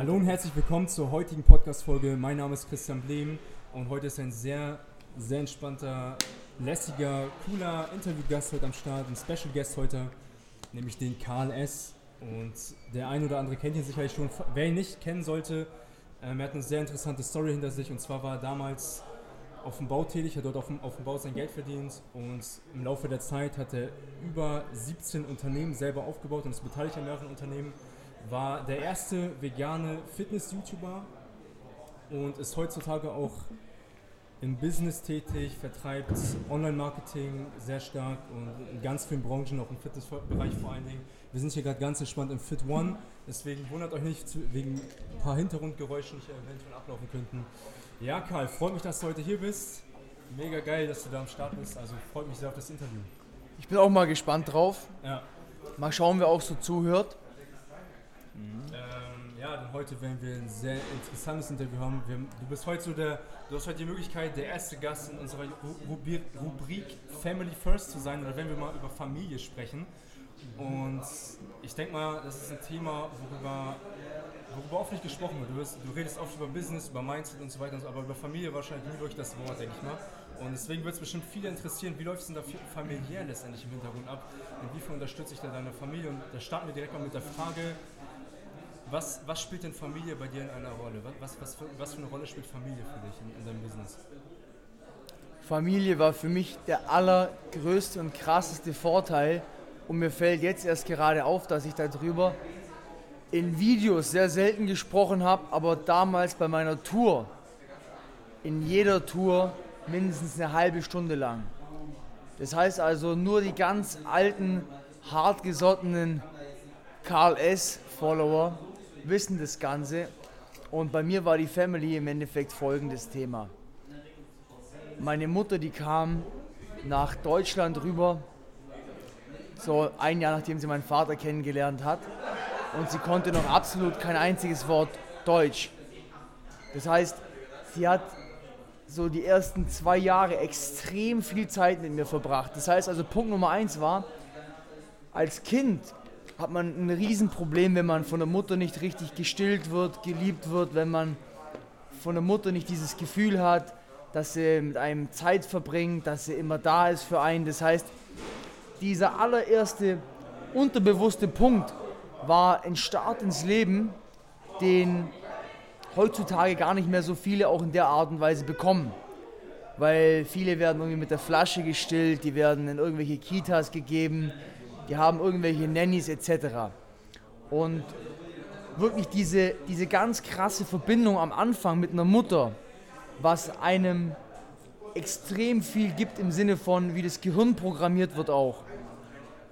Hallo und herzlich willkommen zur heutigen Podcast-Folge. Mein Name ist Christian Blehm und heute ist ein sehr, sehr entspannter, lässiger, cooler Interviewgast heute am Start, ein Special Guest heute, nämlich den Karl S. Und der ein oder andere kennt ihn sicherlich schon. Wer ihn nicht kennen sollte, ähm, er hat eine sehr interessante Story hinter sich und zwar war er damals auf dem Bau tätig, hat dort auf dem, auf dem Bau sein Geld verdient und im Laufe der Zeit hat er über 17 Unternehmen selber aufgebaut und ist beteiligt an mehreren Unternehmen war der erste vegane Fitness-YouTuber und ist heutzutage auch im Business tätig, vertreibt Online-Marketing sehr stark und in ganz vielen Branchen, auch im Fitnessbereich vor allen Dingen. Wir sind hier gerade ganz entspannt im Fit One, deswegen wundert euch nicht wegen ein paar Hintergrundgeräuschen, die eventuell ablaufen könnten. Ja, Karl, freut mich, dass du heute hier bist. Mega geil, dass du da am Start bist. Also freut mich sehr auf das Interview. Ich bin auch mal gespannt drauf. Ja. Mal schauen, wer auch so zuhört. Mhm. Ähm, ja, denn heute werden wir ein sehr interessantes Interview haben. Wir, du bist heute so der, du hast heute die Möglichkeit, der erste Gast in unserer Rubrik, Rubrik Family First zu sein. Oder wenn wir mal über Familie sprechen. Und ich denke mal, das ist ein Thema, worüber, worüber oft nicht gesprochen wird. Du, wirst, du, redest oft über Business, über Mindset und so weiter, aber über Familie wahrscheinlich nie durch das Wort, denke ich mal. Und deswegen wird es bestimmt viele interessieren, wie läuft es denn da familiär letztendlich im Hintergrund ab? Inwiefern unterstütze ich da deine Familie? Und da starten wir direkt mal mit der Frage, was, was spielt denn Familie bei dir in einer Rolle? Was, was, für, was für eine Rolle spielt Familie für dich in, in deinem Business? Familie war für mich der allergrößte und krasseste Vorteil. Und mir fällt jetzt erst gerade auf, dass ich darüber in Videos sehr selten gesprochen habe, aber damals bei meiner Tour, in jeder Tour mindestens eine halbe Stunde lang. Das heißt also, nur die ganz alten, hartgesottenen Karl S. Follower wissen das Ganze. Und bei mir war die Family im Endeffekt folgendes Thema. Meine Mutter, die kam nach Deutschland rüber, so ein Jahr nachdem sie meinen Vater kennengelernt hat. Und sie konnte noch absolut kein einziges Wort Deutsch. Das heißt, sie hat so die ersten zwei Jahre extrem viel Zeit mit mir verbracht. Das heißt also, Punkt Nummer eins war, als Kind hat man ein Riesenproblem, wenn man von der Mutter nicht richtig gestillt wird, geliebt wird, wenn man von der Mutter nicht dieses Gefühl hat, dass sie mit einem Zeit verbringt, dass sie immer da ist für einen. Das heißt, dieser allererste unterbewusste Punkt war ein Start ins Leben, den heutzutage gar nicht mehr so viele auch in der Art und Weise bekommen. Weil viele werden irgendwie mit der Flasche gestillt, die werden in irgendwelche Kitas gegeben, die haben irgendwelche Nannies etc. Und wirklich diese, diese ganz krasse Verbindung am Anfang mit einer Mutter, was einem extrem viel gibt im Sinne von, wie das Gehirn programmiert wird auch.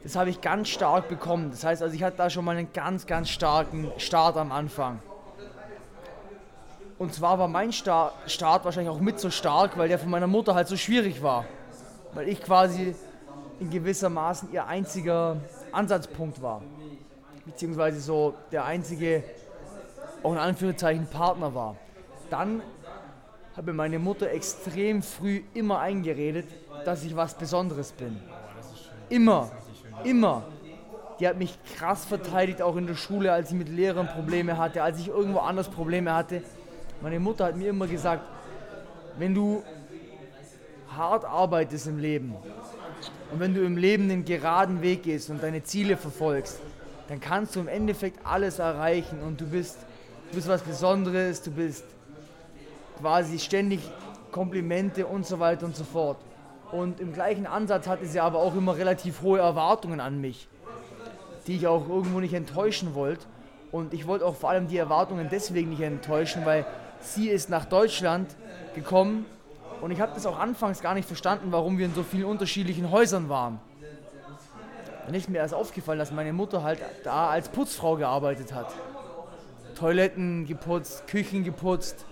Das habe ich ganz stark bekommen. Das heißt also, ich hatte da schon mal einen ganz, ganz starken Start am Anfang. Und zwar war mein Start wahrscheinlich auch mit so stark, weil der von meiner Mutter halt so schwierig war. Weil ich quasi in gewissermaßen ihr einziger Ansatzpunkt war. Beziehungsweise so der einzige, auch in Anführungszeichen, Partner war. Dann habe meine Mutter extrem früh immer eingeredet, dass ich was Besonderes bin. Immer, immer. Die hat mich krass verteidigt, auch in der Schule, als ich mit Lehrern Probleme hatte, als ich irgendwo anders Probleme hatte. Meine Mutter hat mir immer gesagt, wenn du hart arbeitest im Leben, und wenn du im Leben den geraden Weg gehst und deine Ziele verfolgst, dann kannst du im Endeffekt alles erreichen und du bist, du bist was Besonderes, du bist quasi ständig Komplimente und so weiter und so fort. Und im gleichen Ansatz hatte sie aber auch immer relativ hohe Erwartungen an mich, die ich auch irgendwo nicht enttäuschen wollte. Und ich wollte auch vor allem die Erwartungen deswegen nicht enttäuschen, weil sie ist nach Deutschland gekommen und ich habe das auch anfangs gar nicht verstanden, warum wir in so vielen unterschiedlichen Häusern waren. Dann ist mir erst aufgefallen, dass meine Mutter halt da als Putzfrau gearbeitet hat. Toiletten geputzt, Küchen geputzt,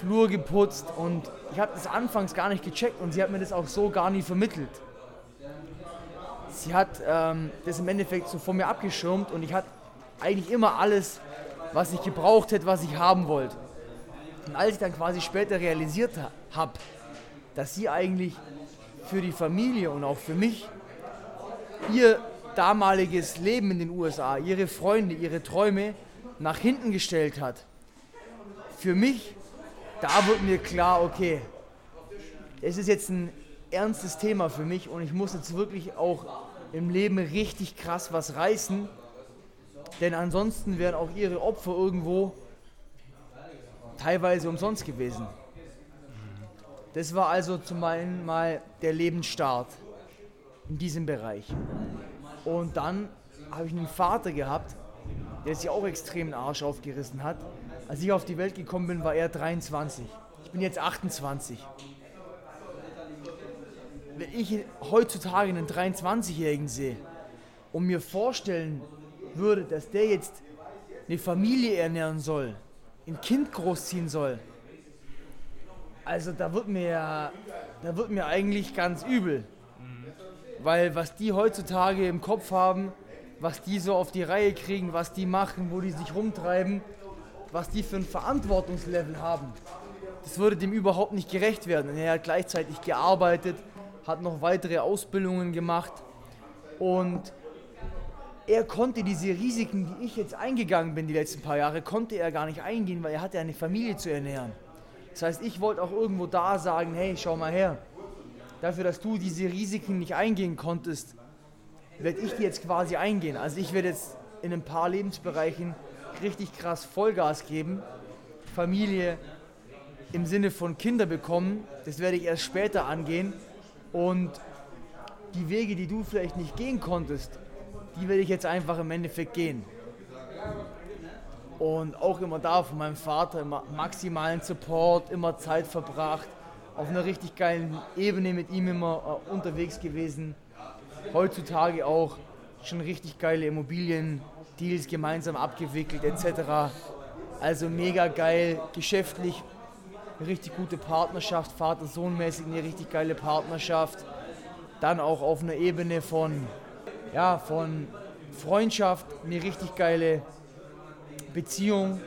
Flur geputzt und ich habe das anfangs gar nicht gecheckt und sie hat mir das auch so gar nie vermittelt. Sie hat ähm, das im Endeffekt so von mir abgeschirmt und ich hatte eigentlich immer alles, was ich gebraucht hätte, was ich haben wollte. Und als ich dann quasi später realisiert habe, dass sie eigentlich für die Familie und auch für mich ihr damaliges Leben in den USA, ihre Freunde, ihre Träume nach hinten gestellt hat, für mich, da wird mir klar, okay, es ist jetzt ein ernstes Thema für mich und ich muss jetzt wirklich auch im Leben richtig krass was reißen, denn ansonsten wären auch ihre Opfer irgendwo teilweise umsonst gewesen. Das war also zum einen mal der Lebensstart in diesem Bereich. Und dann habe ich einen Vater gehabt, der sich auch extrem den Arsch aufgerissen hat. Als ich auf die Welt gekommen bin, war er 23. Ich bin jetzt 28. Wenn ich heutzutage einen 23-Jährigen sehe und mir vorstellen würde, dass der jetzt eine Familie ernähren soll, ein Kind großziehen soll, also da wird mir, da wird mir eigentlich ganz übel. Weil was die heutzutage im Kopf haben, was die so auf die Reihe kriegen, was die machen, wo die sich rumtreiben, was die für ein Verantwortungslevel haben, das würde dem überhaupt nicht gerecht werden. Und er hat gleichzeitig gearbeitet, hat noch weitere Ausbildungen gemacht und er konnte diese Risiken, die ich jetzt eingegangen bin die letzten paar Jahre, konnte er gar nicht eingehen, weil er hatte eine Familie zu ernähren. Das heißt, ich wollte auch irgendwo da sagen, hey, schau mal her, dafür, dass du diese Risiken nicht eingehen konntest, werde ich die jetzt quasi eingehen. Also ich werde jetzt in ein paar Lebensbereichen richtig krass Vollgas geben. Familie im Sinne von Kinder bekommen, das werde ich erst später angehen. Und die Wege, die du vielleicht nicht gehen konntest, die werde ich jetzt einfach im Endeffekt gehen. Und auch immer da von meinem Vater immer maximalen Support, immer Zeit verbracht, auf einer richtig geilen Ebene mit ihm immer äh, unterwegs gewesen. Heutzutage auch schon richtig geile Immobilien-Deals gemeinsam abgewickelt etc. Also mega geil, geschäftlich eine richtig gute Partnerschaft, Vater-Sohn-mäßig eine richtig geile Partnerschaft. Dann auch auf einer Ebene von, ja, von Freundschaft eine richtig geile Beziehung.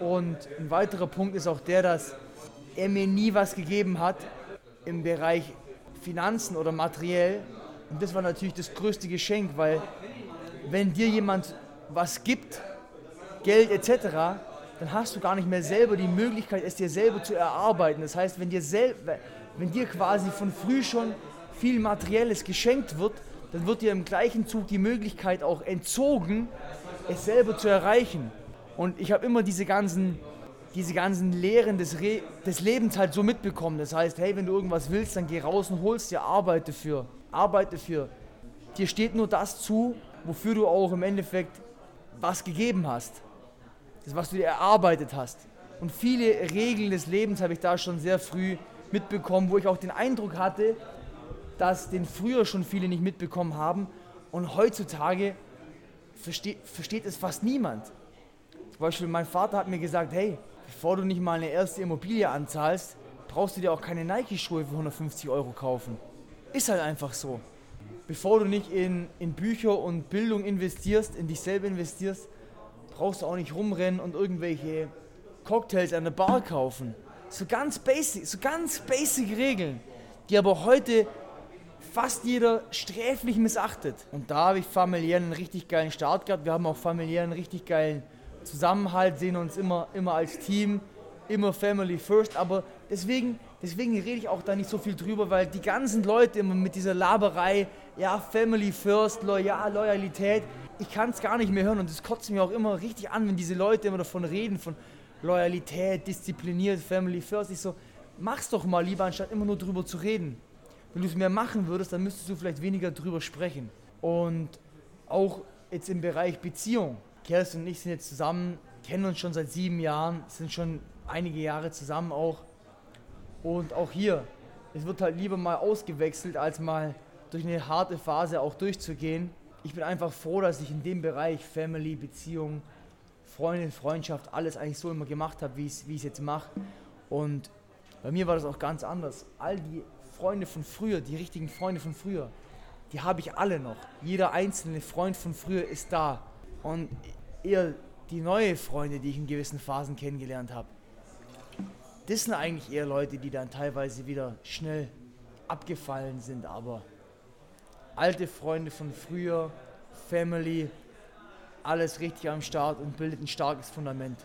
Und ein weiterer Punkt ist auch der, dass er mir nie was gegeben hat im Bereich Finanzen oder materiell. Und das war natürlich das größte Geschenk, weil wenn dir jemand was gibt, Geld etc., dann hast du gar nicht mehr selber die Möglichkeit, es dir selber zu erarbeiten. Das heißt, wenn dir, wenn dir quasi von früh schon viel Materielles geschenkt wird, dann wird dir im gleichen Zug die Möglichkeit auch entzogen, es selber zu erreichen. Und ich habe immer diese ganzen, diese ganzen Lehren des, Re des Lebens halt so mitbekommen. Das heißt, hey, wenn du irgendwas willst, dann geh raus und holst dir Arbeit dafür. Arbeit dafür. Dir steht nur das zu, wofür du auch im Endeffekt was gegeben hast. Das, was du dir erarbeitet hast. Und viele Regeln des Lebens habe ich da schon sehr früh mitbekommen, wo ich auch den Eindruck hatte, dass den früher schon viele nicht mitbekommen haben. Und heutzutage versteht, versteht es fast niemand. Zum Beispiel mein Vater hat mir gesagt, hey, bevor du nicht mal eine erste Immobilie anzahlst, brauchst du dir auch keine Nike-Schuhe für 150 Euro kaufen. Ist halt einfach so. Bevor du nicht in, in Bücher und Bildung investierst, in dich selber investierst, brauchst du auch nicht rumrennen und irgendwelche Cocktails an der Bar kaufen. So ganz basic, so ganz basic Regeln, die aber heute fast jeder sträflich missachtet. Und da habe ich familiär einen richtig geilen Start gehabt. Wir haben auch familiär einen richtig geilen Zusammenhalt, sehen uns immer, immer als Team, immer Family First. Aber deswegen, deswegen rede ich auch da nicht so viel drüber, weil die ganzen Leute immer mit dieser Laberei, ja, Family First, Loyal, Loyalität, ich kann es gar nicht mehr hören und das kotzt mir auch immer richtig an, wenn diese Leute immer davon reden, von Loyalität, diszipliniert, Family First. Ich so, mach's doch mal lieber, anstatt immer nur drüber zu reden. Wenn du es mehr machen würdest, dann müsstest du vielleicht weniger drüber sprechen. Und auch jetzt im Bereich Beziehung. Kerstin und ich sind jetzt zusammen, kennen uns schon seit sieben Jahren, sind schon einige Jahre zusammen auch. Und auch hier, es wird halt lieber mal ausgewechselt, als mal durch eine harte Phase auch durchzugehen. Ich bin einfach froh, dass ich in dem Bereich Family, Beziehung, Freundin, Freundschaft, alles eigentlich so immer gemacht habe, wie ich es jetzt mache. Und bei mir war das auch ganz anders. All die Freunde von früher, die richtigen Freunde von früher, die habe ich alle noch. Jeder einzelne Freund von früher ist da. Und eher die neuen Freunde, die ich in gewissen Phasen kennengelernt habe, das sind eigentlich eher Leute, die dann teilweise wieder schnell abgefallen sind, aber alte Freunde von früher, Family, alles richtig am Start und bildet ein starkes Fundament.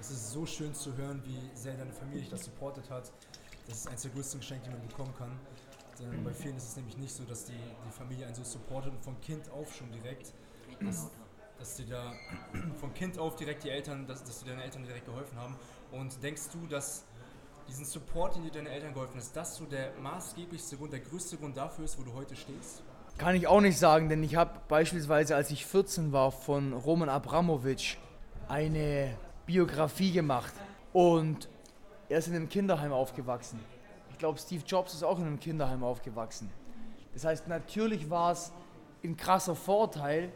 Es ist so schön zu hören, wie sehr deine Familie dich das supportet hat. Das ist eines der größten Geschenke, die man bekommen kann. Denn bei vielen ist es nämlich nicht so, dass die, die Familie einen so supportet und von Kind auf schon direkt, dass, dass dir da von Kind auf direkt die Eltern, dass, dass dir deine Eltern direkt geholfen haben. Und denkst du, dass diesen Support, den dir deine Eltern geholfen dass das so der maßgeblichste Grund, der größte Grund dafür ist, wo du heute stehst? Kann ich auch nicht sagen, denn ich habe beispielsweise, als ich 14 war, von Roman Abramowitsch eine Biografie gemacht. Und er ist in einem Kinderheim aufgewachsen. Ich glaube, Steve Jobs ist auch in einem Kinderheim aufgewachsen. Das heißt, natürlich war es ein krasser Vorteil,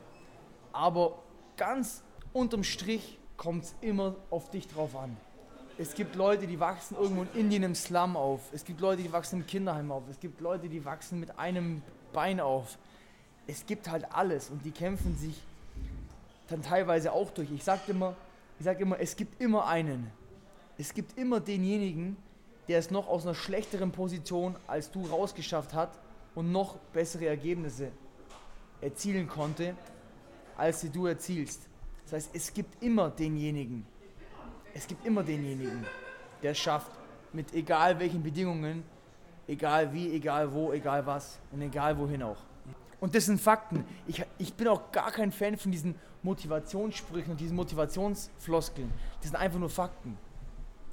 aber ganz unterm Strich kommt es immer auf dich drauf an. Es gibt Leute, die wachsen irgendwo in Indien im Slum auf. Es gibt Leute, die wachsen im Kinderheim auf. Es gibt Leute, die wachsen mit einem Bein auf. Es gibt halt alles und die kämpfen sich dann teilweise auch durch. Ich sage immer, sag immer, es gibt immer einen. Es gibt immer denjenigen, der es noch aus einer schlechteren Position als du rausgeschafft hat und noch bessere Ergebnisse erzielen konnte, als sie du erzielst. Das heißt, es gibt immer denjenigen, es gibt immer denjenigen, der es schafft, mit egal welchen Bedingungen, egal wie, egal wo, egal was und egal wohin auch. Und das sind Fakten. Ich, ich bin auch gar kein Fan von diesen Motivationssprüchen und diesen Motivationsfloskeln. Das sind einfach nur Fakten.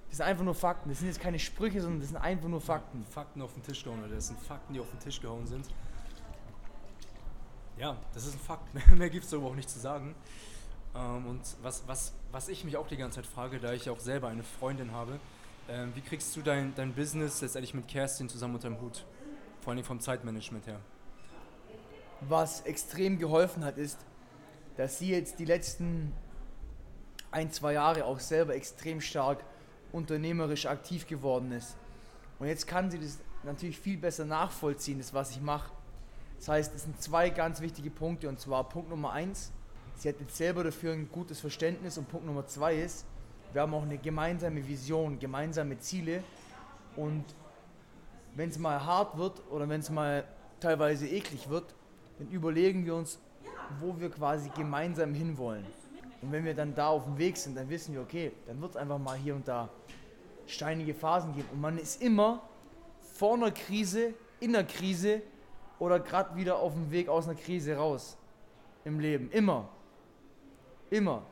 Das sind einfach nur Fakten. Das sind jetzt keine Sprüche, sondern das sind einfach nur Fakten. Fakten auf den Tisch gehauen, oder das sind Fakten, die auf den Tisch gehauen sind. Ja, das ist ein Fakt. Mehr gibt es darüber auch nicht zu sagen. Ähm, und was, was, was ich mich auch die ganze Zeit frage, da ich auch selber eine Freundin habe, ähm, wie kriegst du dein, dein Business letztendlich mit Kerstin zusammen unter dem Hut? Vor allem vom Zeitmanagement her. Was extrem geholfen hat, ist, dass sie jetzt die letzten ein, zwei Jahre auch selber extrem stark unternehmerisch aktiv geworden ist. Und jetzt kann sie das natürlich viel besser nachvollziehen, das was ich mache. Das heißt, es sind zwei ganz wichtige Punkte und zwar Punkt Nummer eins, sie hat jetzt selber dafür ein gutes Verständnis und Punkt Nummer zwei ist, wir haben auch eine gemeinsame Vision, gemeinsame Ziele und wenn es mal hart wird oder wenn es mal teilweise eklig wird, dann überlegen wir uns, wo wir quasi gemeinsam hinwollen. Und wenn wir dann da auf dem Weg sind, dann wissen wir, okay, dann wird es einfach mal hier und da steinige Phasen geben. Und man ist immer vor einer Krise, in einer Krise oder gerade wieder auf dem Weg aus einer Krise raus im Leben. Immer. Immer.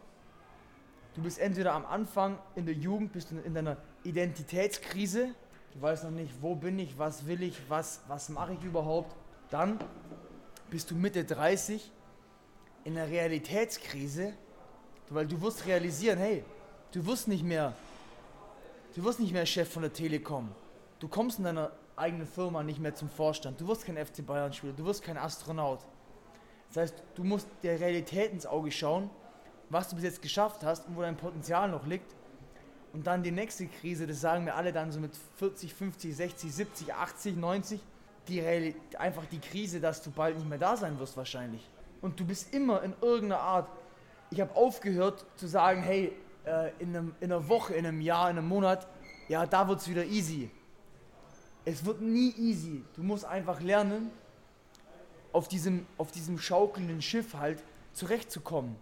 Du bist entweder am Anfang in der Jugend, bist du in deiner Identitätskrise. Du weißt noch nicht, wo bin ich, was will ich, was, was mache ich überhaupt. Dann bist du Mitte 30 in einer Realitätskrise, weil du wirst realisieren, hey, du wirst nicht mehr Du wirst nicht mehr Chef von der Telekom. Du kommst in deiner eigenen Firma nicht mehr zum Vorstand. Du wirst kein FC Bayern-Spieler. Du wirst kein Astronaut. Das heißt, du musst der Realität ins Auge schauen, was du bis jetzt geschafft hast und wo dein Potenzial noch liegt. Und dann die nächste Krise, das sagen wir alle dann so mit 40, 50, 60, 70, 80, 90, die Realität, einfach die Krise, dass du bald nicht mehr da sein wirst wahrscheinlich. Und du bist immer in irgendeiner Art. Ich habe aufgehört zu sagen, hey, äh, in, einem, in einer Woche, in einem Jahr, in einem Monat, ja, da wird es wieder easy. Es wird nie easy. Du musst einfach lernen, auf diesem, auf diesem schaukelnden Schiff halt zurechtzukommen.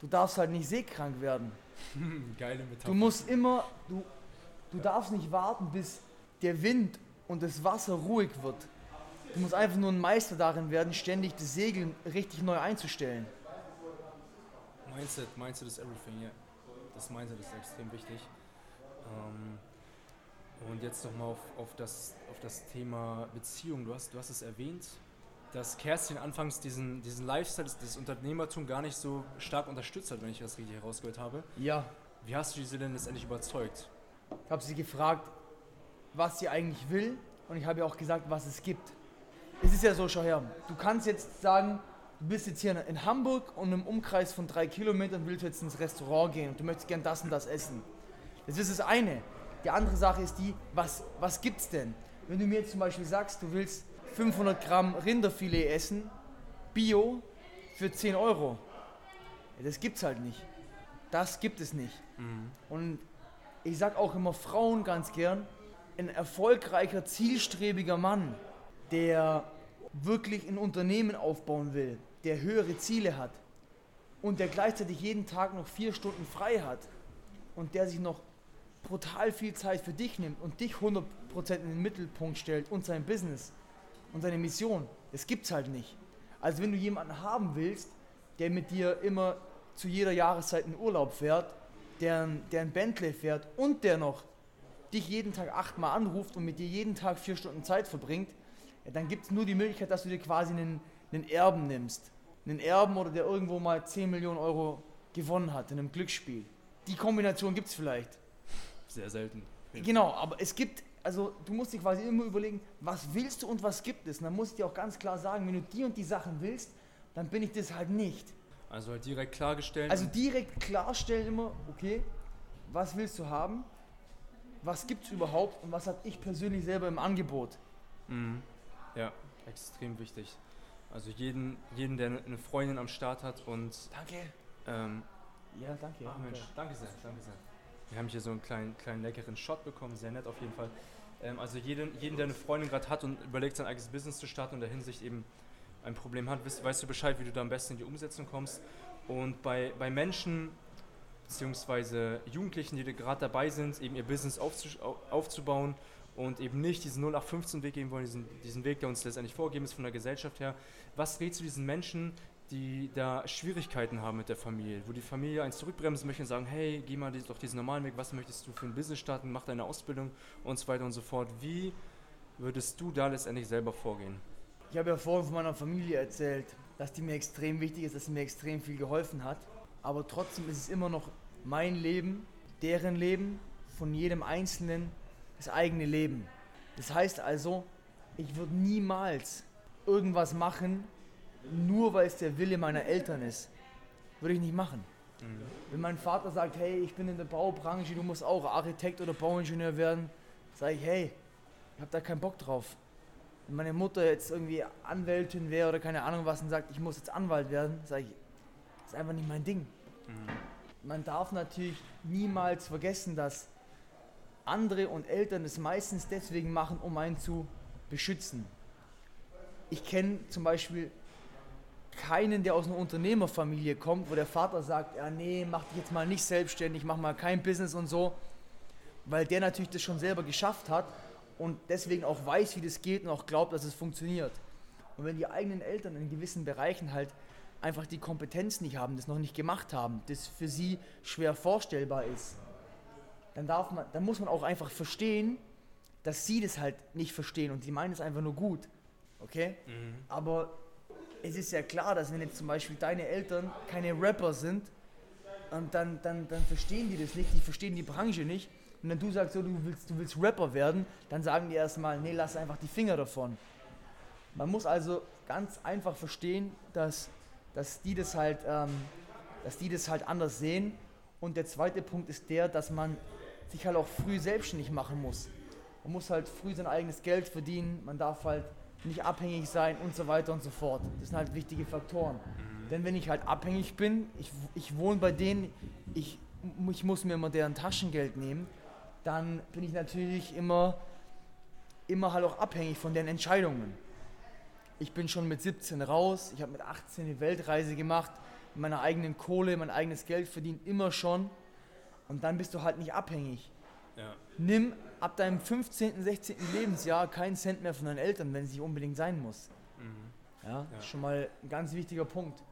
Du darfst halt nicht seekrank werden. Geile Metapher. Du musst immer, du, du darfst nicht warten, bis der Wind und das Wasser ruhig wird. Du musst einfach nur ein Meister darin werden, ständig das Segeln richtig neu einzustellen. Mindset, Mindset is everything, ja. Yeah das Mindset ist extrem wichtig. Ähm, und jetzt nochmal auf, auf, das, auf das Thema Beziehung. Du hast, du hast es erwähnt, dass Kerstin anfangs diesen, diesen Lifestyle, das Unternehmertum gar nicht so stark unterstützt hat, wenn ich das richtig herausgehört habe. Ja. Wie hast du sie denn letztendlich überzeugt? Ich habe sie gefragt, was sie eigentlich will und ich habe ihr auch gesagt, was es gibt. Es ist ja so, schau her, du kannst jetzt sagen, du bist jetzt hier in Hamburg und im Umkreis von drei Kilometern willst du jetzt ins Restaurant gehen und du möchtest gern das und das essen. Das ist das eine. Die andere Sache ist die, was, was gibt's denn? Wenn du mir jetzt zum Beispiel sagst, du willst 500 Gramm Rinderfilet essen, Bio, für 10 Euro. Das gibt's halt nicht. Das gibt es nicht. Mhm. Und ich sag auch immer Frauen ganz gern, ein erfolgreicher, zielstrebiger Mann, der wirklich ein Unternehmen aufbauen will, der höhere Ziele hat, und der gleichzeitig jeden Tag noch vier Stunden frei hat und der sich noch brutal viel Zeit für dich nimmt und dich 100% in den Mittelpunkt stellt und sein Business und seine Mission, das gibt's halt nicht. Also wenn du jemanden haben willst, der mit dir immer zu jeder Jahreszeit in Urlaub fährt, der, der ein Bentley fährt und der noch dich jeden Tag achtmal anruft und mit dir jeden Tag vier Stunden Zeit verbringt, ja, dann gibt es nur die Möglichkeit, dass du dir quasi einen, einen Erben nimmst. Einen Erben oder der irgendwo mal 10 Millionen Euro gewonnen hat in einem Glücksspiel. Die Kombination gibt es vielleicht. Sehr selten. Genau, aber es gibt, also du musst dir quasi immer überlegen, was willst du und was gibt es. Und dann muss ich dir auch ganz klar sagen, wenn du die und die Sachen willst, dann bin ich das halt nicht. Also halt direkt klargestellt. Also direkt klarstellen immer, okay, was willst du haben, was gibt es überhaupt und was habe ich persönlich selber im Angebot. Mhm. Ja, extrem wichtig. Also jeden, jeden, der eine Freundin am Start hat und... Danke. Ähm, ja, danke. Ach Mensch, danke sehr, danke sehr. Wir haben hier so einen kleinen, kleinen leckeren Shot bekommen, sehr nett auf jeden Fall. Ähm, also jeden, jeden, der eine Freundin gerade hat und überlegt, sein eigenes Business zu starten und in der Hinsicht eben ein Problem hat, weißt, weißt du Bescheid, wie du da am besten in die Umsetzung kommst. Und bei, bei Menschen, beziehungsweise Jugendlichen, die gerade dabei sind, eben ihr Business aufzubauen und eben nicht diesen 0815-Weg gehen wollen, diesen, diesen Weg, der uns letztendlich vorgegeben ist von der Gesellschaft her. Was rätst du diesen Menschen, die da Schwierigkeiten haben mit der Familie, wo die Familie eins zurückbremsen möchte und sagen, hey, geh mal doch diesen normalen Weg, was möchtest du für ein Business starten, mach deine Ausbildung und so weiter und so fort. Wie würdest du da letztendlich selber vorgehen? Ich habe ja vorhin von meiner Familie erzählt, dass die mir extrem wichtig ist, dass sie mir extrem viel geholfen hat. Aber trotzdem ist es immer noch mein Leben, deren Leben, von jedem Einzelnen das eigene Leben. Das heißt also, ich würde niemals irgendwas machen, nur weil es der Wille meiner Eltern ist. Würde ich nicht machen. Mhm. Wenn mein Vater sagt, hey, ich bin in der Baubranche, du musst auch Architekt oder Bauingenieur werden, sage ich, hey, ich habe da keinen Bock drauf wenn meine Mutter jetzt irgendwie Anwältin wäre oder keine Ahnung was und sagt, ich muss jetzt Anwalt werden, sage ich, das ist einfach nicht mein Ding. Mhm. Man darf natürlich niemals vergessen, dass andere und Eltern es meistens deswegen machen, um einen zu beschützen. Ich kenne zum Beispiel keinen, der aus einer Unternehmerfamilie kommt, wo der Vater sagt, ja nee, mach dich jetzt mal nicht selbstständig, mach mal kein Business und so, weil der natürlich das schon selber geschafft hat und deswegen auch weiß, wie das geht und auch glaubt, dass es funktioniert. Und wenn die eigenen Eltern in gewissen Bereichen halt einfach die Kompetenz nicht haben, das noch nicht gemacht haben, das für sie schwer vorstellbar ist, dann, darf man, dann muss man auch einfach verstehen, dass sie das halt nicht verstehen und sie meinen es einfach nur gut. Okay? Mhm. Aber es ist ja klar, dass wenn jetzt zum Beispiel deine Eltern keine Rapper sind, und dann, dann, dann verstehen die das nicht, die verstehen die Branche nicht und wenn du sagst, so, du, willst, du willst Rapper werden, dann sagen die erstmal, nee, lass einfach die Finger davon. Man muss also ganz einfach verstehen, dass, dass, die das halt, ähm, dass die das halt anders sehen. Und der zweite Punkt ist der, dass man sich halt auch früh selbstständig machen muss. Man muss halt früh sein eigenes Geld verdienen, man darf halt nicht abhängig sein und so weiter und so fort. Das sind halt wichtige Faktoren. Mhm. Denn wenn ich halt abhängig bin, ich, ich wohne bei denen, ich, ich muss mir immer deren Taschengeld nehmen, dann bin ich natürlich immer, immer halt auch abhängig von den Entscheidungen. Ich bin schon mit 17 raus, ich habe mit 18 eine Weltreise gemacht, mit meiner eigenen Kohle, mein eigenes Geld verdient, immer schon. Und dann bist du halt nicht abhängig. Ja. Nimm ab deinem 15., 16. Lebensjahr keinen Cent mehr von deinen Eltern, wenn es nicht unbedingt sein muss. Mhm. Ja, ja. schon mal ein ganz wichtiger Punkt.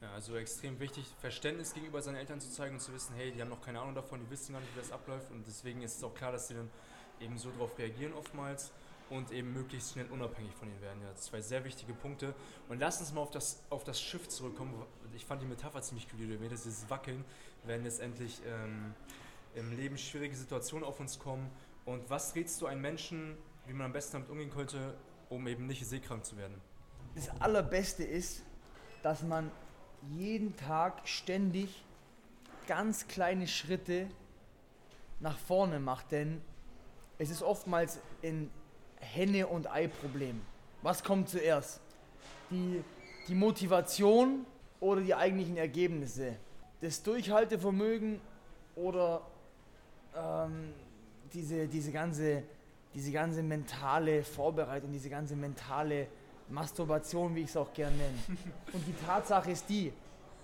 Ja, also extrem wichtig, Verständnis gegenüber seinen Eltern zu zeigen und zu wissen, hey, die haben noch keine Ahnung davon, die wissen gar nicht, wie das abläuft und deswegen ist es auch klar, dass sie dann eben so darauf reagieren oftmals und eben möglichst schnell unabhängig von ihnen werden. Ja, zwei sehr wichtige Punkte. Und lass uns mal auf das, auf das Schiff zurückkommen. Ich fand die Metapher ziemlich cool, die du das ist Wackeln, wenn letztendlich ähm, im Leben schwierige Situationen auf uns kommen. Und was rätst du einem Menschen, wie man am besten damit umgehen könnte, um eben nicht seekrank zu werden? Das Allerbeste ist, dass man jeden Tag ständig ganz kleine Schritte nach vorne macht, denn es ist oftmals ein Henne- und Ei-Problem. Was kommt zuerst? Die, die Motivation oder die eigentlichen Ergebnisse? Das Durchhaltevermögen oder ähm, diese, diese, ganze, diese ganze mentale Vorbereitung, diese ganze mentale Masturbation, wie ich es auch gerne nenne. Und die Tatsache ist die,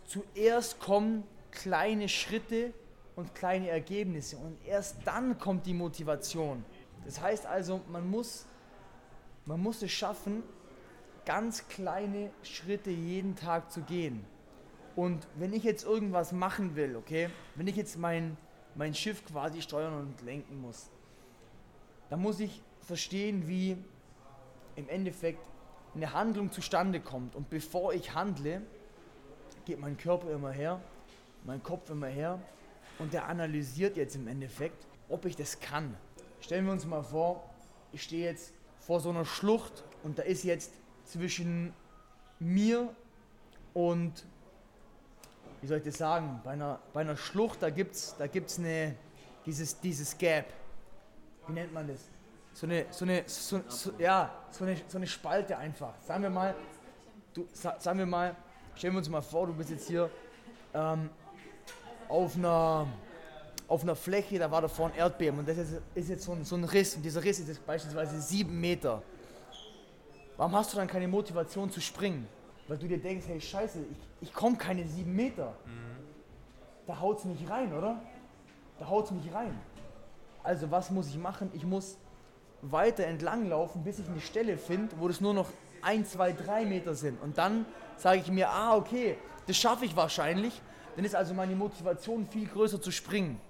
zuerst kommen kleine Schritte und kleine Ergebnisse und erst dann kommt die Motivation. Das heißt also, man muss, man muss es schaffen, ganz kleine Schritte jeden Tag zu gehen. Und wenn ich jetzt irgendwas machen will, okay, wenn ich jetzt mein, mein Schiff quasi steuern und lenken muss, dann muss ich verstehen, wie im Endeffekt eine Handlung zustande kommt. Und bevor ich handle, geht mein Körper immer her, mein Kopf immer her und der analysiert jetzt im Endeffekt, ob ich das kann. Stellen wir uns mal vor, ich stehe jetzt vor so einer Schlucht und da ist jetzt zwischen mir und, wie soll ich das sagen, bei einer, bei einer Schlucht, da gibt es da gibt's dieses, dieses Gap. Wie nennt man das? So eine, so eine, so, so, ja, so eine, so eine Spalte einfach. Sagen wir mal, du, sagen wir mal, stellen wir uns mal vor, du bist jetzt hier ähm, auf einer auf einer Fläche, da war da vorne Erdbeben und das ist, ist jetzt so ein, so ein Riss und dieser Riss ist jetzt beispielsweise sieben Meter. Warum hast du dann keine Motivation zu springen? Weil du dir denkst, hey scheiße, ich, ich komme keine sieben Meter. Mhm. Da haut es mich rein, oder? Da haut es mich rein. Also was muss ich machen? Ich muss weiter entlang laufen, bis ich eine Stelle finde, wo das nur noch ein, zwei, drei Meter sind. Und dann sage ich mir, ah okay, das schaffe ich wahrscheinlich. Dann ist also meine Motivation viel größer zu springen.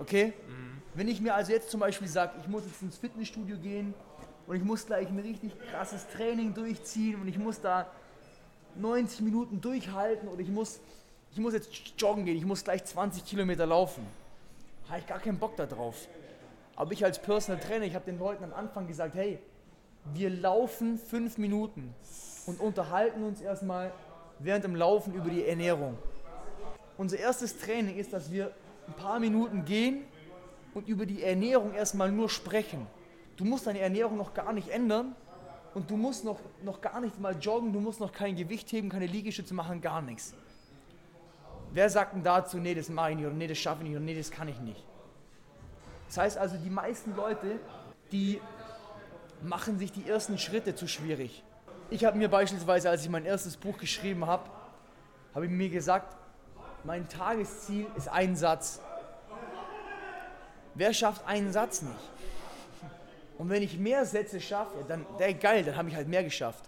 Okay? Mhm. Wenn ich mir also jetzt zum Beispiel sage, ich muss jetzt ins Fitnessstudio gehen und ich muss gleich ein richtig krasses Training durchziehen und ich muss da 90 Minuten durchhalten oder ich muss, ich muss jetzt joggen gehen, ich muss gleich 20 Kilometer laufen. Habe ich gar keinen Bock darauf. Aber ich als Personal Trainer, ich habe den Leuten am Anfang gesagt, hey, wir laufen fünf Minuten und unterhalten uns erstmal während dem Laufen über die Ernährung. Unser erstes Training ist, dass wir ein paar Minuten gehen und über die Ernährung erstmal nur sprechen. Du musst deine Ernährung noch gar nicht ändern und du musst noch, noch gar nicht mal joggen, du musst noch kein Gewicht heben, keine Liegestütze machen, gar nichts. Wer sagt denn dazu, nee, das mache ich nicht oder nee, das schaffe ich nicht oder nee, das kann ich nicht? Das heißt also, die meisten Leute, die machen sich die ersten Schritte zu schwierig. Ich habe mir beispielsweise, als ich mein erstes Buch geschrieben habe, habe ich mir gesagt, mein Tagesziel ist ein Satz. Wer schafft einen Satz nicht? Und wenn ich mehr Sätze schaffe, dann, der geil, dann habe ich halt mehr geschafft.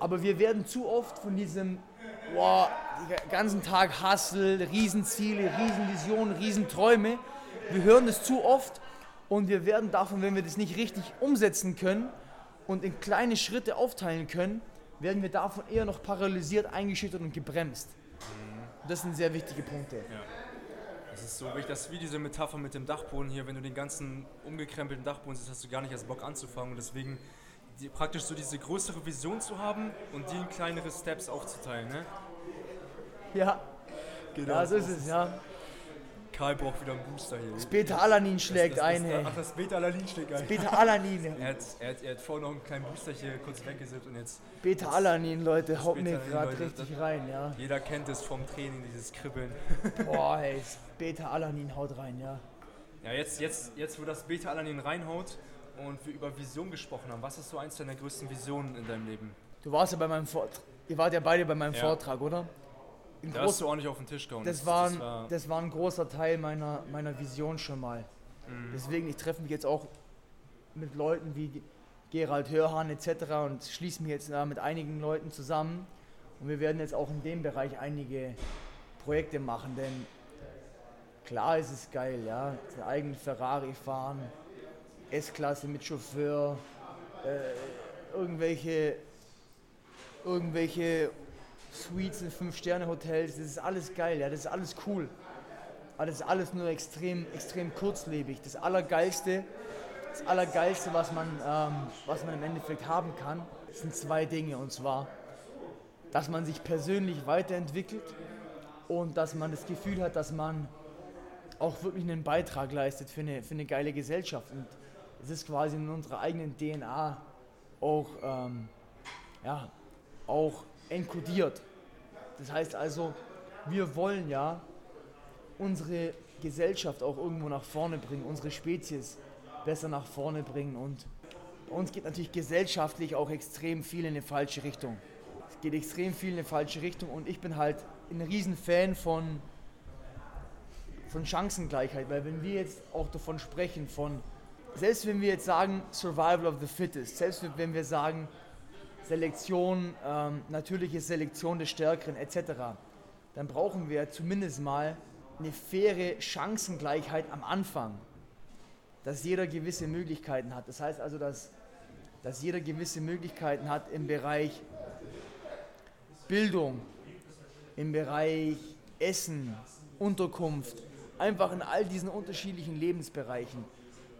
Aber wir werden zu oft von diesem, boah, den ganzen Tag Hustle, Riesenziele, Riesenvisionen, Riesenträume. Wir hören das zu oft und wir werden davon, wenn wir das nicht richtig umsetzen können und in kleine Schritte aufteilen können, werden wir davon eher noch paralysiert, eingeschüchtert und gebremst. Das sind sehr wichtige Punkte. Ja. Das ist so wichtig, das ist wie diese Metapher mit dem Dachboden hier. Wenn du den ganzen umgekrempelten Dachboden siehst, hast du gar nicht erst Bock anzufangen. Und deswegen die, praktisch so diese größere Vision zu haben und die in kleinere Steps aufzuteilen. Ne? Ja, genau. Ja, so ist es, ja. Karl braucht wieder einen Booster hier. Das Beta-Alanin schlägt das, das, ein, hey. Ach, das Beta-Alanin schlägt ein. Das Beta-Alanin. er, hat, er, hat, er hat vorhin noch einen kleinen Booster hier kurz weggesippt und jetzt... Beta-Alanin, Leute, haut mir gerade richtig rein, ja. Jeder kennt es vom Training, dieses Kribbeln. Boah, hey, Beta-Alanin haut rein, ja. Ja, jetzt, jetzt, jetzt wo das Beta-Alanin reinhaut und wir über Vision gesprochen haben, was ist so eins deiner größten Visionen in deinem Leben? Du warst ja bei meinem Vortrag, ihr wart ja beide bei meinem ja. Vortrag, oder? Da hast du ordentlich auf den Tisch gehauen. Das, das, war, ein, das, war, das war ein großer Teil meiner, meiner Vision schon mal. Mhm. Deswegen, ich treffe mich jetzt auch mit Leuten wie Gerald Hörhan etc. und schließe mich jetzt mit einigen Leuten zusammen. Und wir werden jetzt auch in dem Bereich einige Projekte machen, denn klar ist es geil, ja. Den eigenen Ferrari fahren, S-Klasse mit Chauffeur, äh, irgendwelche, irgendwelche Suites in Fünf-Sterne-Hotels, das ist alles geil, ja, das ist alles cool. Aber das ist alles nur extrem, extrem kurzlebig. Das Allergeilste, das Allergeilste, was man, ähm, was man im Endeffekt haben kann, sind zwei Dinge. Und zwar, dass man sich persönlich weiterentwickelt und dass man das Gefühl hat, dass man auch wirklich einen Beitrag leistet für eine, für eine geile Gesellschaft. Und es ist quasi in unserer eigenen DNA auch, ähm, ja, auch enkodiert. Das heißt also, wir wollen ja unsere Gesellschaft auch irgendwo nach vorne bringen, unsere Spezies besser nach vorne bringen und bei uns geht natürlich gesellschaftlich auch extrem viel in eine falsche Richtung. Es geht extrem viel in eine falsche Richtung und ich bin halt ein riesen Fan von, von Chancengleichheit, weil wenn wir jetzt auch davon sprechen, von, selbst wenn wir jetzt sagen Survival of the Fittest, selbst wenn wir sagen Selektion, ähm, natürliche Selektion des Stärkeren etc., dann brauchen wir zumindest mal eine faire Chancengleichheit am Anfang, dass jeder gewisse Möglichkeiten hat. Das heißt also, dass, dass jeder gewisse Möglichkeiten hat im Bereich Bildung, im Bereich Essen, Unterkunft, einfach in all diesen unterschiedlichen Lebensbereichen.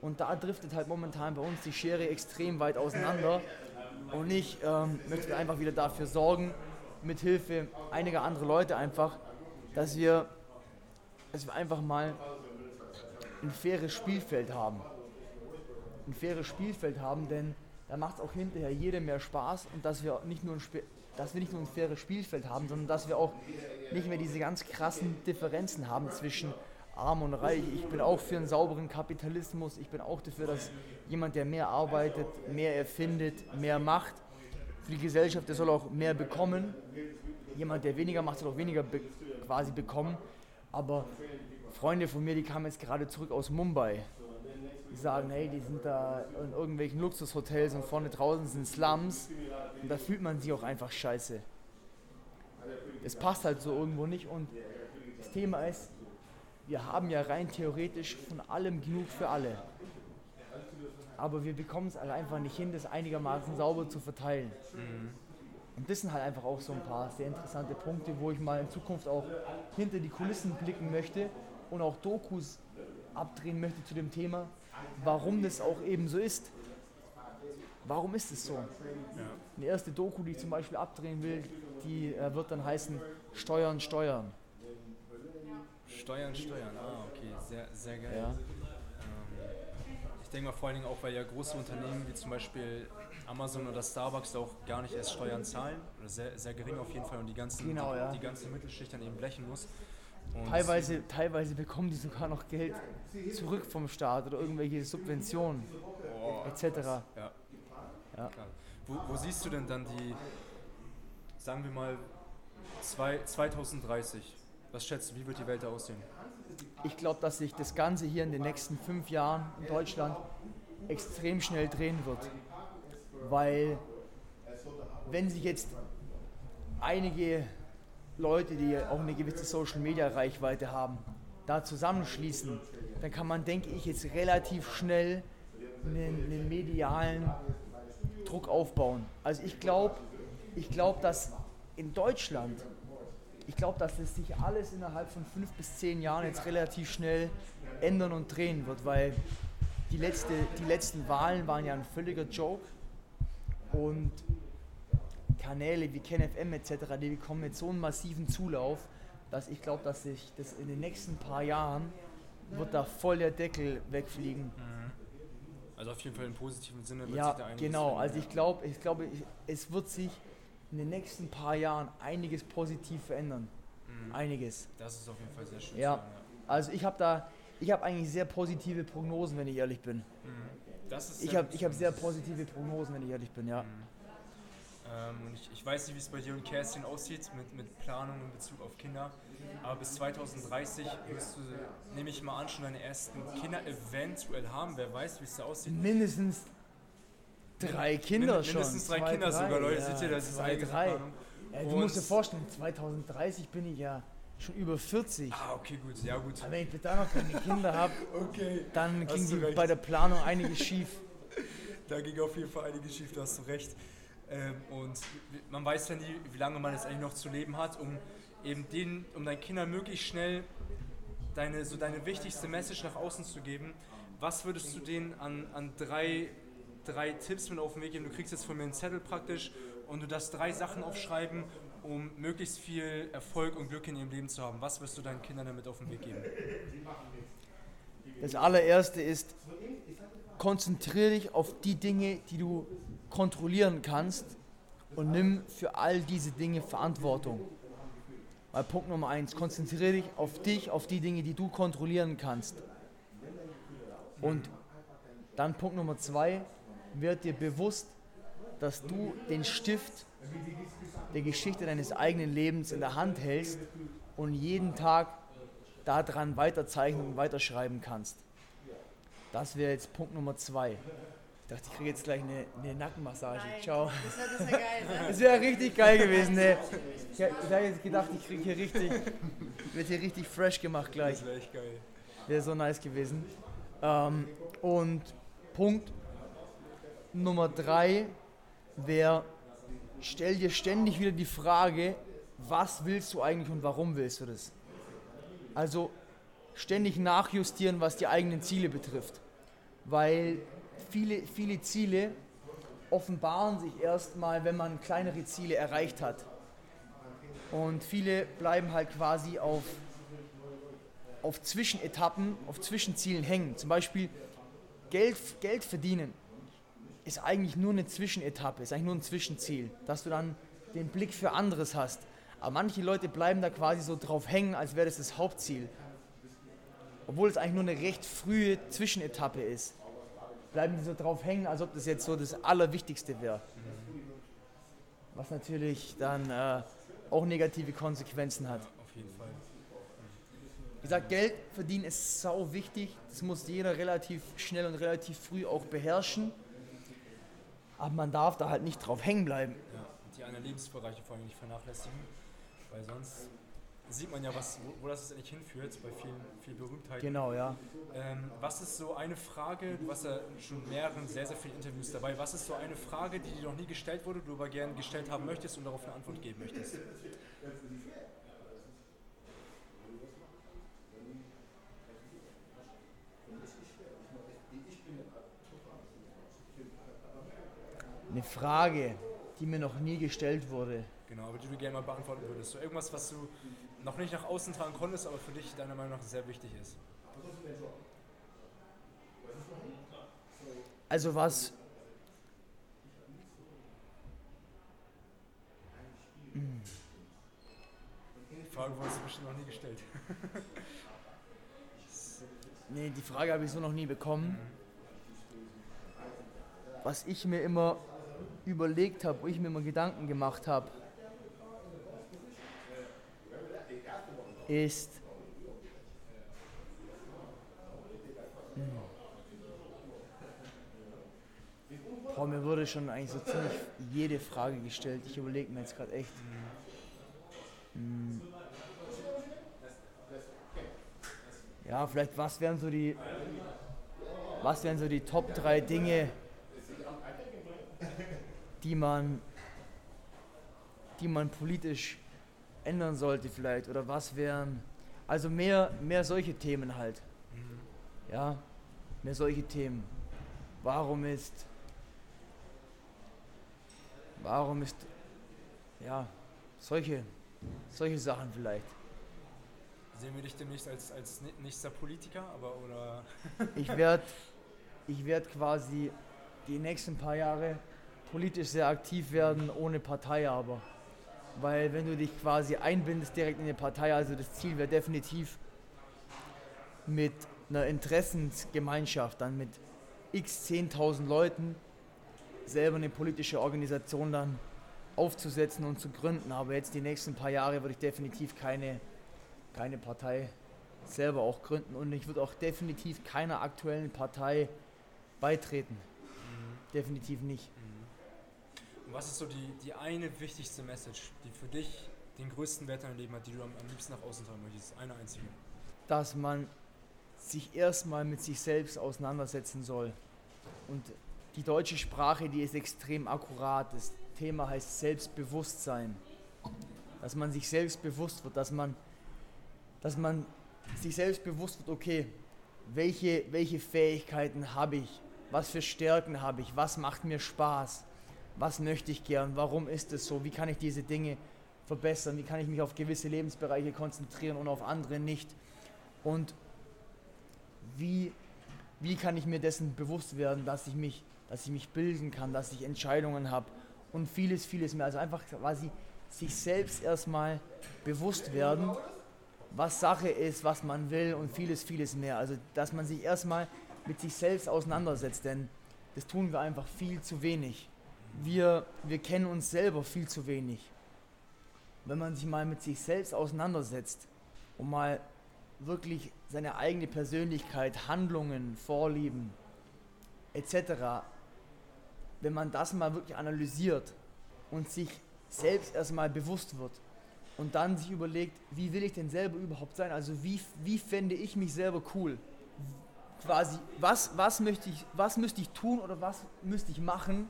Und da driftet halt momentan bei uns die Schere extrem weit auseinander. Und ich ähm, möchte einfach wieder dafür sorgen, mit Hilfe einiger anderer Leute einfach, dass wir, dass wir einfach mal ein faires Spielfeld haben. Ein faires Spielfeld haben, denn da macht es auch hinterher jedem mehr Spaß und dass wir nicht nur ein Spiel dass wir nicht nur ein faires Spielfeld haben, sondern dass wir auch nicht mehr diese ganz krassen Differenzen haben zwischen arm und reich. Ich bin auch für einen sauberen Kapitalismus. Ich bin auch dafür, dass jemand, der mehr arbeitet, mehr erfindet, mehr macht, für die Gesellschaft, der soll auch mehr bekommen. Jemand, der weniger macht, soll auch weniger be quasi bekommen. Aber Freunde von mir, die kamen jetzt gerade zurück aus Mumbai. Die sagen, hey, die sind da in irgendwelchen Luxushotels und vorne draußen sind Slums. Und da fühlt man sich auch einfach scheiße. Es passt halt so irgendwo nicht. Und das Thema ist, wir haben ja rein theoretisch von allem genug für alle. Aber wir bekommen es halt einfach nicht hin, das einigermaßen sauber zu verteilen. Mhm. Und das sind halt einfach auch so ein paar sehr interessante Punkte, wo ich mal in Zukunft auch hinter die Kulissen blicken möchte und auch Dokus abdrehen möchte zu dem Thema, warum das auch eben so ist. Warum ist es so? Ja. Eine erste Doku, die ich zum Beispiel abdrehen will, die äh, wird dann heißen Steuern, Steuern. Steuern, Steuern, ah, okay, sehr, sehr geil. Ja. Ähm, ich denke mal vor allen Dingen auch, weil ja große Unternehmen wie zum Beispiel Amazon oder Starbucks auch gar nicht erst Steuern zahlen, oder sehr, sehr gering auf jeden Fall und die, ganzen, genau, die, ja. die ganze Mittelschicht dann eben blechen muss. teilweise, teilweise bekommen die sogar noch Geld zurück vom Staat oder irgendwelche Subventionen oh, etc. Ja. ja. Wo, wo, siehst du denn dann die, sagen wir mal, zwei, 2030? Was schätzt du, wie wird die Welt da aussehen? Ich glaube, dass sich das Ganze hier in den nächsten fünf Jahren in Deutschland extrem schnell drehen wird. Weil wenn sich jetzt einige Leute, die auch eine gewisse Social-Media-Reichweite haben, da zusammenschließen, dann kann man, denke ich, jetzt relativ schnell einen, einen medialen Druck aufbauen. Also ich glaube, ich glaube, dass in Deutschland ich glaube, dass es sich alles innerhalb von fünf bis zehn Jahren jetzt relativ schnell ändern und drehen wird, weil die, letzte, die letzten Wahlen waren ja ein völliger Joke und Kanäle wie KenFM etc., die bekommen jetzt so einen massiven Zulauf, dass ich glaube, dass sich das in den nächsten paar Jahren wird da voll der Deckel wegfliegen. Mhm. Also auf jeden Fall im positiven Sinne wird ja, sich da einiges Genau, also ich glaube, ich glaube, es wird sich in den nächsten paar Jahren einiges positiv verändern. Mhm. Einiges. Das ist auf jeden Fall sehr schön. Ja, sagen, ja. also ich habe da, ich habe eigentlich sehr positive Prognosen, wenn ich ehrlich bin. Mhm. Das ist ich habe ich hab sehr positive Prognosen, wenn ich ehrlich bin, ja. Mhm. Ähm, ich, ich, weiß nicht, wie es bei dir und Kerstin aussieht mit, mit Planung in Bezug auf Kinder, aber bis 2030 wirst du, nehme ich mal an, schon deine ersten Kinder eventuell haben. Wer weiß, wie es da aussieht. Mindestens Drei Kinder Mind, schon. Mindestens drei zwei, Kinder drei, sogar, Leute. Ja, Seht ihr, das ist zwei, drei. Ja, du musst dir vorstellen, 2030 bin ich ja schon über 40. Ah, okay, gut, ja gut. Aber wenn ich da noch keine Kinder habe, okay, dann ging die bei der Planung einiges schief. da ging auf jeden Fall einiges schief, da hast du recht. Ähm, und man weiß ja nie, wie lange man jetzt eigentlich noch zu leben hat, um eben den, um deinen Kindern möglichst schnell deine, so deine wichtigste Message nach außen zu geben. Was würdest du denen an, an drei drei Tipps mit auf den Weg geben. Du kriegst jetzt von mir einen Zettel praktisch und du darfst drei Sachen aufschreiben, um möglichst viel Erfolg und Glück in ihrem Leben zu haben. Was wirst du deinen Kindern damit auf den Weg geben? Das allererste ist, konzentriere dich auf die Dinge, die du kontrollieren kannst und nimm für all diese Dinge Verantwortung. Weil Punkt Nummer eins, konzentriere dich auf dich, auf die Dinge, die du kontrollieren kannst. Und dann Punkt Nummer zwei, wird dir bewusst, dass du den Stift der Geschichte deines eigenen Lebens in der Hand hältst und jeden Tag daran weiterzeichnen und weiterschreiben kannst. Das wäre jetzt Punkt Nummer zwei. Ich dachte, ich kriege jetzt gleich eine, eine Nackenmassage. Nein, Ciao. Das wäre wär geil. Ne? Das wäre richtig geil gewesen, ne? Ich, ich habe jetzt gedacht, ich kriege hier richtig, wird hier richtig fresh gemacht gleich. Das wäre echt geil. Wäre so nice gewesen. Ähm, und Punkt Nummer drei wäre, stell dir ständig wieder die Frage, was willst du eigentlich und warum willst du das? Also ständig nachjustieren, was die eigenen Ziele betrifft. Weil viele, viele Ziele offenbaren sich erstmal, wenn man kleinere Ziele erreicht hat. Und viele bleiben halt quasi auf, auf Zwischenetappen, auf Zwischenzielen hängen. Zum Beispiel Geld, Geld verdienen ist eigentlich nur eine Zwischenetappe, ist eigentlich nur ein Zwischenziel, dass du dann den Blick für anderes hast. Aber manche Leute bleiben da quasi so drauf hängen, als wäre das das Hauptziel. Obwohl es eigentlich nur eine recht frühe Zwischenetappe ist. Bleiben die so drauf hängen, als ob das jetzt so das Allerwichtigste wäre. Was natürlich dann äh, auch negative Konsequenzen hat. Auf jeden Fall. Wie gesagt, Geld verdienen ist sau wichtig. Das muss jeder relativ schnell und relativ früh auch beherrschen. Aber man darf da halt nicht drauf hängen bleiben. Ja, und die anderen Lebensbereiche vor allem nicht vernachlässigen, weil sonst sieht man ja, was, wo, wo das letztendlich hinführt, bei vielen, viel Berühmtheit. Genau, ja. Ähm, was ist so eine Frage, du warst ja schon mehreren, sehr, sehr vielen Interviews dabei, was ist so eine Frage, die dir noch nie gestellt wurde, du aber gerne gestellt haben möchtest und darauf eine Antwort geben möchtest? Eine Frage, die mir noch nie gestellt wurde. Genau, aber die du gerne mal beantworten würdest. So irgendwas, was du noch nicht nach außen tragen konntest, aber für dich deiner Meinung nach sehr wichtig ist. Also was. Die Frage wurdest du bestimmt noch nie gestellt. Nee, die Frage habe ich so noch nie bekommen. Was ich mir immer überlegt habe, wo ich mir immer Gedanken gemacht habe, ist. Hm. Boah, mir wurde schon eigentlich so ziemlich jede Frage gestellt. Ich überlege mir jetzt gerade echt. Hm. Ja, vielleicht was wären so die. Was wären so die Top 3 Dinge, die man, die man politisch ändern sollte vielleicht? Oder was wären. Also mehr, mehr solche Themen halt. Ja, mehr solche Themen. Warum ist. Warum ist. Ja, solche, solche Sachen vielleicht. Sehen wir dich demnächst als, als nächster Politiker, aber oder. Ich werde ich werd quasi die nächsten paar Jahre politisch sehr aktiv werden, ohne Partei aber. Weil wenn du dich quasi einbindest direkt in eine Partei, also das Ziel wäre definitiv mit einer Interessensgemeinschaft, dann mit x 10.000 Leuten selber eine politische Organisation dann aufzusetzen und zu gründen. Aber jetzt die nächsten paar Jahre würde ich definitiv keine, keine Partei selber auch gründen und ich würde auch definitiv keiner aktuellen Partei beitreten. Definitiv nicht. Was ist so die, die eine wichtigste Message, die für dich den größten Wert in deinem Leben hat, die du am, am liebsten nach außen tragen möchtest? Eine einzige. Dass man sich erstmal mit sich selbst auseinandersetzen soll. Und die deutsche Sprache, die ist extrem akkurat. Das Thema heißt Selbstbewusstsein. Dass man sich selbst bewusst wird, dass man, dass man sich selbst bewusst wird, okay, welche, welche Fähigkeiten habe ich, was für Stärken habe ich, was macht mir Spaß, was möchte ich gern, warum ist es so, wie kann ich diese Dinge verbessern, wie kann ich mich auf gewisse Lebensbereiche konzentrieren und auf andere nicht. Und wie, wie kann ich mir dessen bewusst werden, dass ich mich, dass ich mich bilden kann, dass ich Entscheidungen habe und vieles, vieles mehr. Also einfach quasi sich selbst erstmal bewusst werden, was Sache ist, was man will und vieles, vieles mehr. Also dass man sich erstmal mit sich selbst auseinandersetzt, denn das tun wir einfach viel zu wenig. Wir, wir kennen uns selber viel zu wenig. Wenn man sich mal mit sich selbst auseinandersetzt und mal wirklich seine eigene Persönlichkeit, Handlungen, Vorlieben etc., wenn man das mal wirklich analysiert und sich selbst erstmal bewusst wird und dann sich überlegt, wie will ich denn selber überhaupt sein? Also wie, wie fände ich mich selber cool? Quasi, was, was, möchte ich, was müsste ich tun oder was müsste ich machen,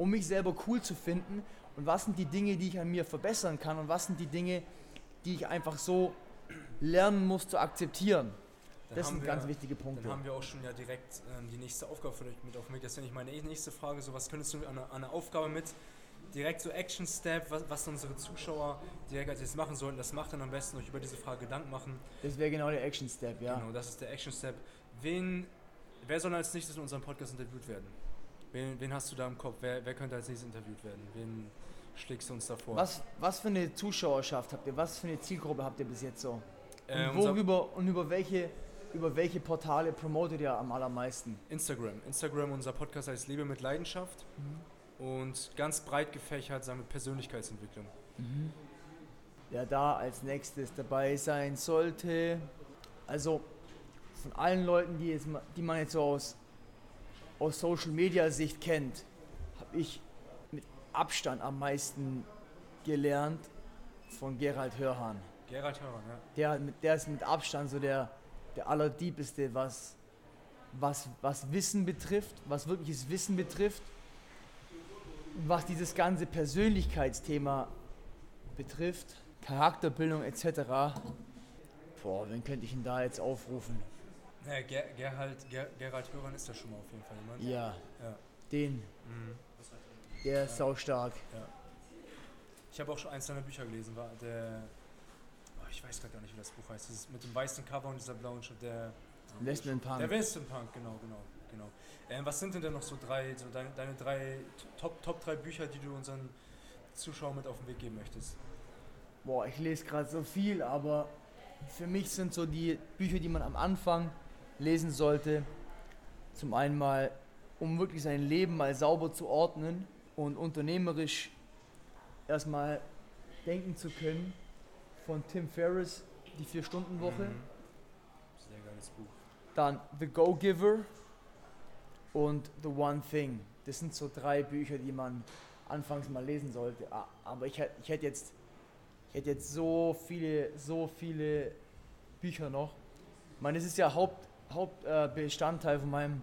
um mich selber cool zu finden? Und was sind die Dinge, die ich an mir verbessern kann? Und was sind die Dinge, die ich einfach so lernen muss zu akzeptieren? Dann das sind wir- ganz wichtige Punkte. Dann haben wir auch schon ja direkt ähm, die nächste Aufgabe für euch mit auf mich. Das ja nicht meine nächste Frage. So, was könntest du an einer, an einer Aufgabe mit? Direkt so Action Step, was, was unsere Zuschauer direkt als jetzt machen sollten. Das macht dann am besten euch über diese Frage Gedanken machen. Das wäre genau der Action Step, ja. Genau, das ist der Action Step. Wen, wer soll als nächstes in unserem Podcast interviewt werden? Wen, wen hast du da im Kopf? Wer, wer könnte als nächstes interviewt werden? Wen schlägst du uns da vor? Was, was für eine Zuschauerschaft habt ihr? Was für eine Zielgruppe habt ihr bis jetzt so? Äh, Und unser worüber und über welche, über welche Portale promotet ihr am allermeisten? Instagram. Instagram, unser Podcast heißt Lebe mit Leidenschaft. Und ganz breit gefächert, sagen wir Persönlichkeitsentwicklung. Wer da als nächstes dabei sein sollte. Also von allen Leuten, die, jetzt, die man jetzt so aus, aus Social Media Sicht kennt, habe ich mit Abstand am meisten gelernt von Gerald Hörhan. Gerald Hörern, ja. Der, der ist mit Abstand so der, der allerdiebeste, was, was, was Wissen betrifft, was wirkliches Wissen betrifft. Was dieses ganze Persönlichkeitsthema betrifft, Charakterbildung etc. Boah, wen könnte ich denn da jetzt aufrufen? Ja Ger Gerald, Ger Gerald Hörern ist da schon mal auf jeden Fall jemand. Ja, Ja. den, Mhm. der ist saustark. Ich habe auch schon eins seiner Bücher gelesen, war der. Oh, ich weiß gerade gar nicht, wie das Buch heißt. Dieses mit dem weißen Cover und dieser blauen Schrift. Der. Westman Punk. Der Western Punk, genau, genau, genau. Ähm, was sind denn denn noch so drei, so deine, deine drei Top, Top drei Bücher, die du unseren Zuschauern mit auf den Weg geben möchtest? Boah, ich lese gerade so viel, aber für mich sind so die Bücher, die man am Anfang lesen sollte, zum einen mal, um wirklich sein Leben mal sauber zu ordnen und unternehmerisch erstmal denken zu können, von Tim Ferriss, die Vier-Stunden-Woche. Mhm. Sehr geiles Buch. Dann The Go-Giver und The One Thing. Das sind so drei Bücher, die man anfangs mal lesen sollte. A- Aber ich, ich hätte jetzt, ich hätte jetzt so viele, so viele Bücher noch. Ich meine, das ist ja Haupt, Hauptbestandteil Bestandteil von meinem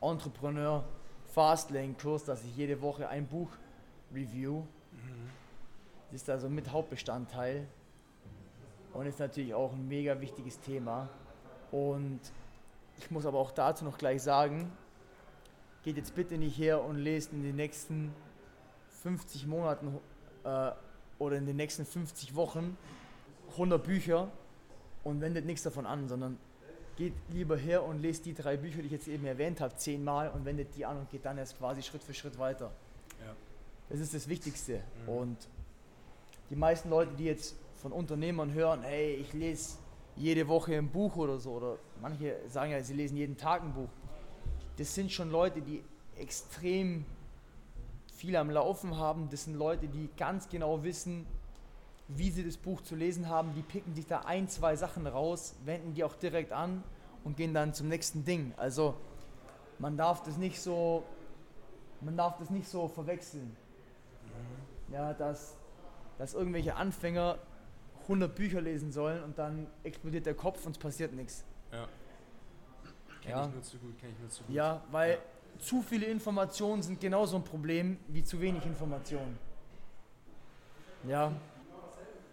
Entrepreneur Fastlane Kurs, dass ich jede Woche ein Buch review. Mhm. Das ist also mit Hauptbestandteil und ist natürlich auch ein mega wichtiges Thema. Und ich muss aber auch dazu noch gleich sagen, geht jetzt bitte nicht her und lest in den nächsten 50 Monaten äh, oder in den nächsten 50 Wochen 100 Bücher und wendet nichts davon an, sondern geht lieber her und lest die drei Bücher, die ich jetzt eben erwähnt habe, zehnmal und wendet die an und geht dann erst quasi Schritt für Schritt weiter. Ja. Das ist das Wichtigste. Mhm. Und die meisten Leute, die jetzt von Unternehmern hören, hey, ich lese jede Woche ein Buch oder so, oder manche sagen ja, sie lesen jeden Tag ein Buch. Das sind schon Leute, die extrem viel am Laufen haben. Das sind Leute, die ganz genau wissen, wie sie das Buch zu lesen haben. Die picken sich da ein, zwei Sachen raus, wenden die auch direkt an und gehen dann zum nächsten Ding. Also man darf das nicht so, man darf das nicht so verwechseln. Ja, dass, dass irgendwelche Anfänger 100 Bücher lesen sollen und dann explodiert der Kopf und es passiert nichts. Ja. Kenn Ja. ich nur zu gut, kenn ich nur zu gut. Ja, weil zu viele Informationen sind genauso ein Problem wie zu wenig Informationen. Ja,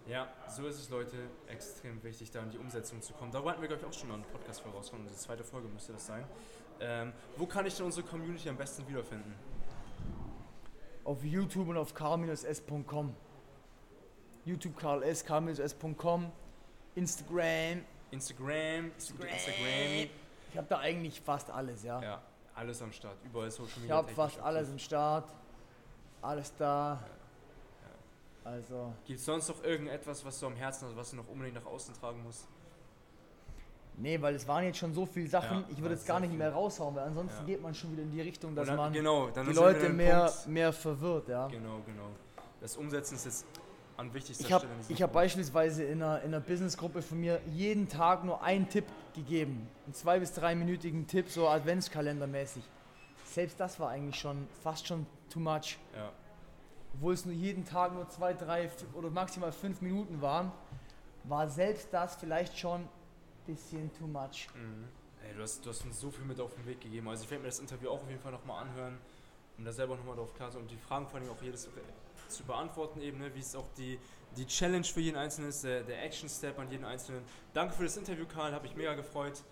Ja, so ist es, Leute. Extrem wichtig, da in die Umsetzung zu kommen. Darüber hatten wir, glaube ich, auch schon mal einen Podcast vorauskommen. Unsere zweite Folge müsste das sein. Ähm, wo kann ich denn unsere Community am besten wiederfinden? auf YouTube und auf karl-s.com. YouTube karl s, karl-s.com. Instagram. Instagram, Instagram. Ich habe da eigentlich fast alles, ja. Ja, alles am Start. Überall Social Ich Media. habe technisch fast alles im Start. Alles da. Also, Gibt es sonst noch irgendetwas, was du am Herzen hast, was du noch unbedingt nach außen tragen musst? Nee, weil es waren jetzt schon so viele Sachen, Ja, ich würde jetzt gar nicht mehr raushauen, weil ansonsten Ja. geht man schon wieder in die Richtung, dass dann, man genau, die Leute mehr, Punkt- mehr verwirrt, ja. Genau, genau. Das Umsetzen ist jetzt an wichtigster Ich habe Stelle. ich hab Punkt. beispielsweise in einer, in einer Businessgruppe von mir jeden Tag nur einen Tipp gegeben. Einen zwei- bis dreiminütigen Tipp, so Adventskalendermäßig. Selbst das war eigentlich schon fast schon too much. Ja. Obwohl es nur jeden Tag nur zwei, drei oder maximal fünf Minuten waren, war selbst das vielleicht schon ein bisschen too much. Mhm. Ey, du hast, du hast uns so viel mit auf den Weg gegeben. Also ich werde mir das Interview auch auf jeden Fall nochmal anhören, um da selber nochmal drauf klar zu und die Fragen vor allem auch jedes zu beantworten eben, ne? wie es auch die, die Challenge für jeden Einzelnen ist, der, der Action-Step an jeden Einzelnen. Danke für das Interview, Karl, habe ich mega gefreut.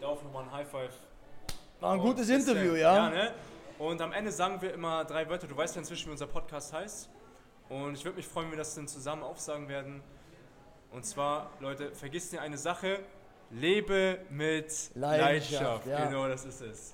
Darauf nochmal ein High-Five. War ein gutes Interview, ja. ja ne? Und am Ende sagen wir immer drei Wörter. Du weißt ja inzwischen, wie unser Podcast heißt. Und ich würde mich freuen, wenn wir das dann zusammen aufsagen werden. Und zwar, Leute, vergisst ihr eine Sache. Lebe mit Leidenschaft, Leidenschaft. ja. Genau, das ist es.